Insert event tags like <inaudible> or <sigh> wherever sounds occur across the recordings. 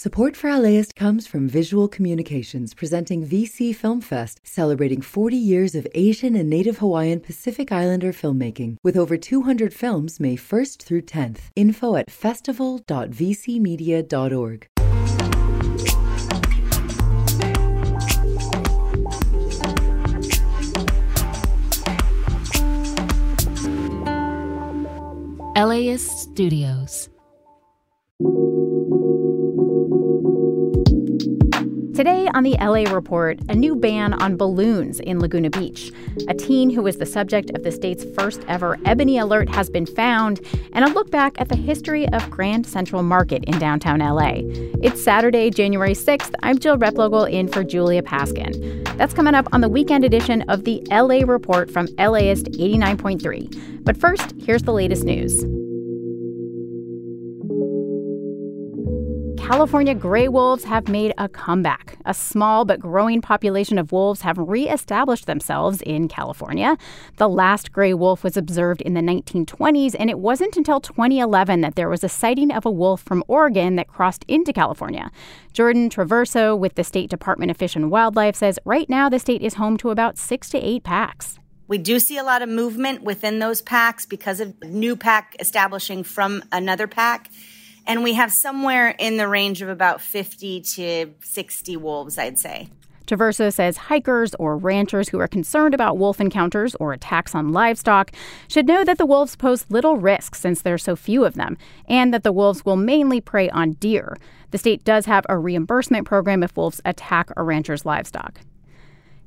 Support for LAist comes from Visual Communications presenting VC Film Fest, celebrating 40 years of Asian and Native Hawaiian Pacific Islander filmmaking with over 200 films May 1st through 10th. Info at festival.vcmedia.org. LAist Studios. Today on the LA Report, a new ban on balloons in Laguna Beach. A teen who was the subject of the state's first ever Ebony Alert has been found, and a look back at the history of Grand Central Market in downtown LA. It's Saturday, January 6th. I'm Jill Replogle in for Julia Paskin. That's coming up on the weekend edition of the LA Report from LAist 89.3. But first, here's the latest news. California gray wolves have made a comeback. A small but growing population of wolves have reestablished themselves in California. The last gray wolf was observed in the 1920s, and it wasn't until 2011 that there was a sighting of a wolf from Oregon that crossed into California. Jordan Traverso with the State Department of Fish and Wildlife says right now the state is home to about six to eight packs. We do see a lot of movement within those packs because of new pack establishing from another pack. And we have somewhere in the range of about 50 to 60 wolves, I'd say. Traverso says hikers or ranchers who are concerned about wolf encounters or attacks on livestock should know that the wolves pose little risk since there are so few of them, and that the wolves will mainly prey on deer. The state does have a reimbursement program if wolves attack a rancher's livestock.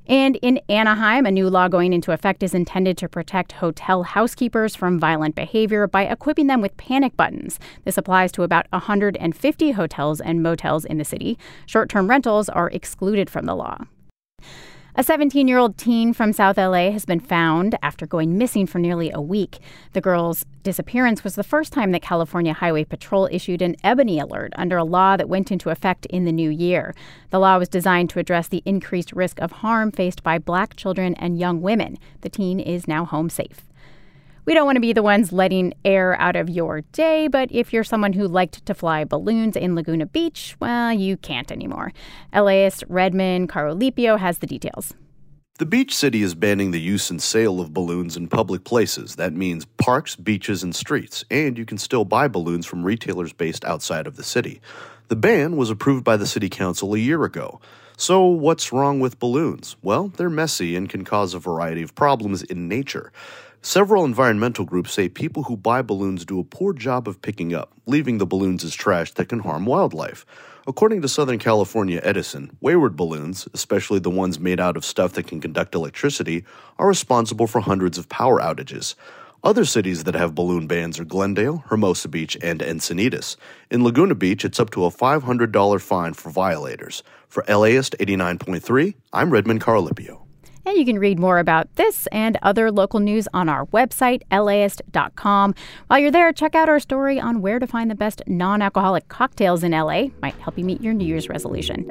And in Anaheim, a new law going into effect is intended to protect hotel housekeepers from violent behavior by equipping them with panic buttons. This applies to about 150 hotels and motels in the city. Short term rentals are excluded from the law. A 17 year old teen from South LA has been found after going missing for nearly a week. The girl's disappearance was the first time that California Highway Patrol issued an ebony alert under a law that went into effect in the new year. The law was designed to address the increased risk of harm faced by black children and young women. The teen is now home safe. We don't want to be the ones letting air out of your day, but if you're someone who liked to fly balloons in Laguna Beach, well, you can't anymore. LAist Redmond Carolipio has the details. The beach city is banning the use and sale of balloons in public places. That means parks, beaches, and streets, and you can still buy balloons from retailers based outside of the city. The ban was approved by the city council a year ago. So, what's wrong with balloons? Well, they're messy and can cause a variety of problems in nature. Several environmental groups say people who buy balloons do a poor job of picking up, leaving the balloons as trash that can harm wildlife. According to Southern California Edison, wayward balloons, especially the ones made out of stuff that can conduct electricity, are responsible for hundreds of power outages. Other cities that have balloon bans are Glendale, Hermosa Beach, and Encinitas. In Laguna Beach, it's up to a $500 fine for violators. For LAist 89.3, I'm Redmond Carolipio. And you can read more about this and other local news on our website, laist.com. While you're there, check out our story on where to find the best non alcoholic cocktails in LA. Might help you meet your New Year's resolution.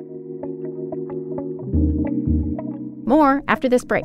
More after this break.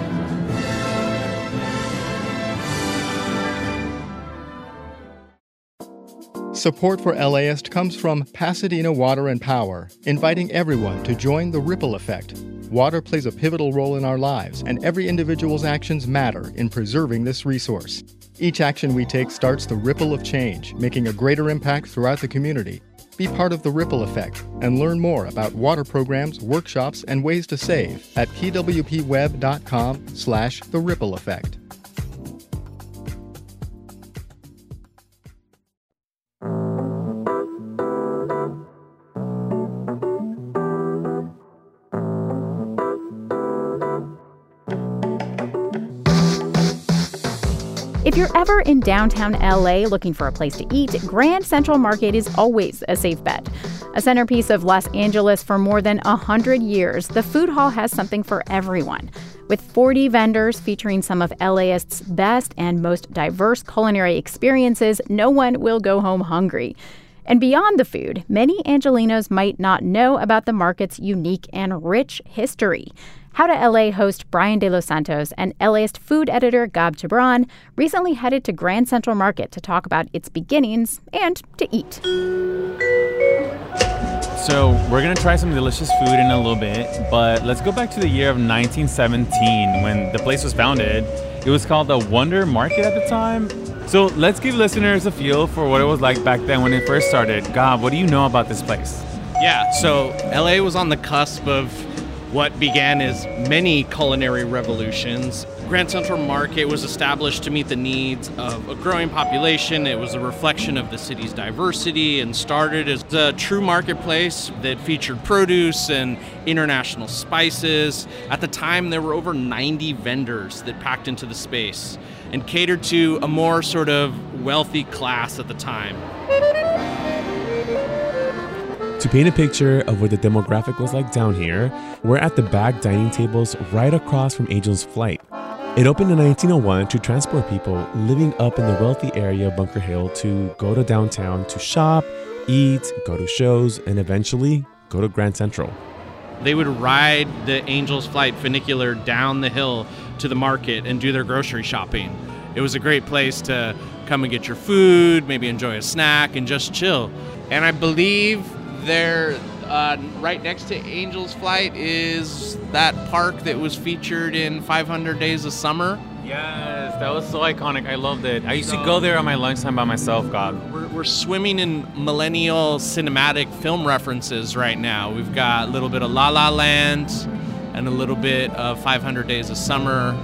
Support for LAist comes from Pasadena Water and Power, inviting everyone to join the ripple effect. Water plays a pivotal role in our lives, and every individual's actions matter in preserving this resource. Each action we take starts the ripple of change, making a greater impact throughout the community. Be part of the ripple effect and learn more about water programs, workshops, and ways to save at pwpweb.com slash the ripple effect. If you're ever in downtown LA looking for a place to eat, Grand Central Market is always a safe bet. A centerpiece of Los Angeles for more than 100 years, the food hall has something for everyone. With 40 vendors featuring some of LAist's best and most diverse culinary experiences, no one will go home hungry. And beyond the food, many Angelenos might not know about the market's unique and rich history. How to LA host Brian De Los Santos and LAist food editor Gab Chabran recently headed to Grand Central Market to talk about its beginnings and to eat. So, we're gonna try some delicious food in a little bit, but let's go back to the year of 1917 when the place was founded. It was called the Wonder Market at the time. So, let's give listeners a feel for what it was like back then when it first started. Gab, what do you know about this place? Yeah, so LA was on the cusp of what began as many culinary revolutions. Grand Central Market was established to meet the needs of a growing population. It was a reflection of the city's diversity and started as a true marketplace that featured produce and international spices. At the time, there were over 90 vendors that packed into the space and catered to a more sort of wealthy class at the time. To paint a picture of what the demographic was like down here, we're at the back dining tables right across from Angel's Flight. It opened in 1901 to transport people living up in the wealthy area of Bunker Hill to go to downtown to shop, eat, go to shows, and eventually go to Grand Central. They would ride the Angel's Flight funicular down the hill to the market and do their grocery shopping. It was a great place to come and get your food, maybe enjoy a snack, and just chill. And I believe there, uh, right next to Angel's Flight, is that park that was featured in 500 Days of Summer. Yes, that was so iconic. I loved it. I used to go there on my lunchtime by myself, God. We're, we're swimming in millennial cinematic film references right now. We've got a little bit of La La Land and a little bit of 500 Days of Summer.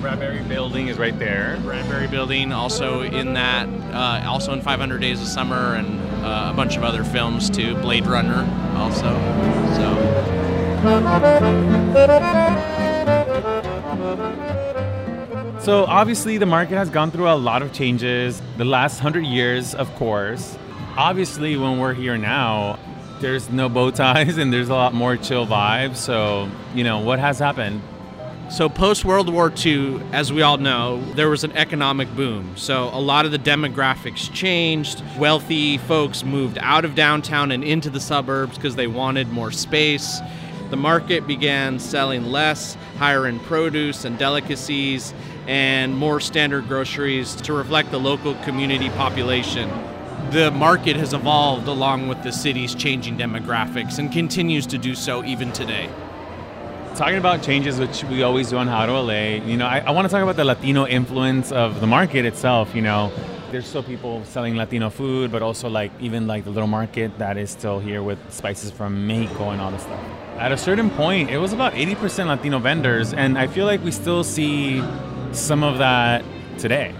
Bradbury Building is right there. Bradbury Building, also in that, uh, also in 500 Days of Summer, and uh, a bunch of other films too. Blade Runner, also. So. So obviously the market has gone through a lot of changes the last hundred years, of course. Obviously, when we're here now, there's no bow ties <laughs> and there's a lot more chill vibes. So you know what has happened. So, post World War II, as we all know, there was an economic boom. So, a lot of the demographics changed. Wealthy folks moved out of downtown and into the suburbs because they wanted more space. The market began selling less higher end produce and delicacies and more standard groceries to reflect the local community population. The market has evolved along with the city's changing demographics and continues to do so even today talking about changes, which we always do on How to LA, you know, I, I want to talk about the Latino influence of the market itself. You know, there's still people selling Latino food, but also like even like the little market that is still here with spices from Mexico and all this stuff. At a certain point, it was about 80% Latino vendors, and I feel like we still see some of that today.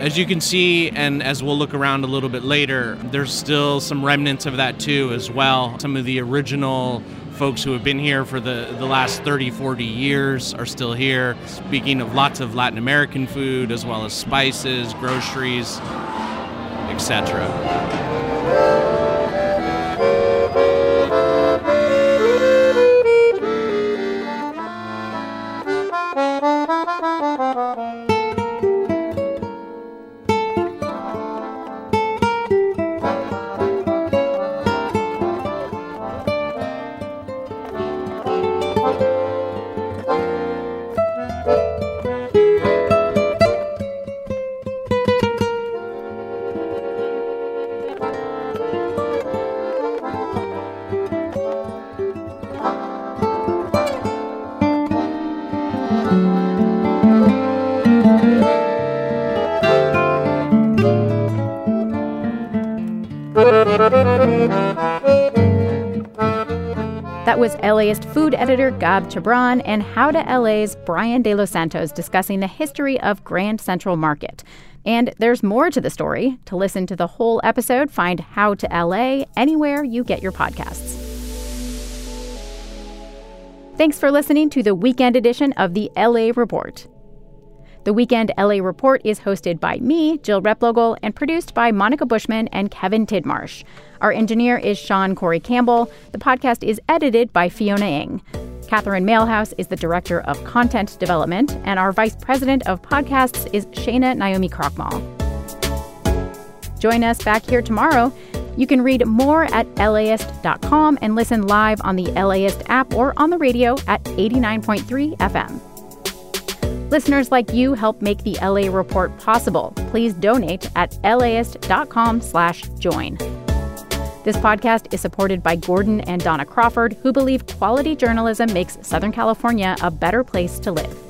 As you can see, and as we'll look around a little bit later, there's still some remnants of that too, as well. Some of the original folks who have been here for the, the last 30, 40 years are still here. Speaking of lots of Latin American food, as well as spices, groceries, etc. Bye. Was LAist food editor Gab Chabran and How to LA's Brian De Los Santos discussing the history of Grand Central Market. And there's more to the story. To listen to the whole episode, find How to LA anywhere you get your podcasts. Thanks for listening to the weekend edition of the LA Report. The Weekend LA Report is hosted by me, Jill Replogle, and produced by Monica Bushman and Kevin Tidmarsh. Our engineer is Sean Corey Campbell. The podcast is edited by Fiona Ng. Catherine Mailhouse is the Director of Content Development, and our Vice President of Podcasts is Shana Naomi Krochmal. Join us back here tomorrow. You can read more at LAist.com and listen live on the LAist app or on the radio at 89.3 FM. Listeners like you help make the LA Report possible. Please donate at laist.com slash join. This podcast is supported by Gordon and Donna Crawford, who believe quality journalism makes Southern California a better place to live.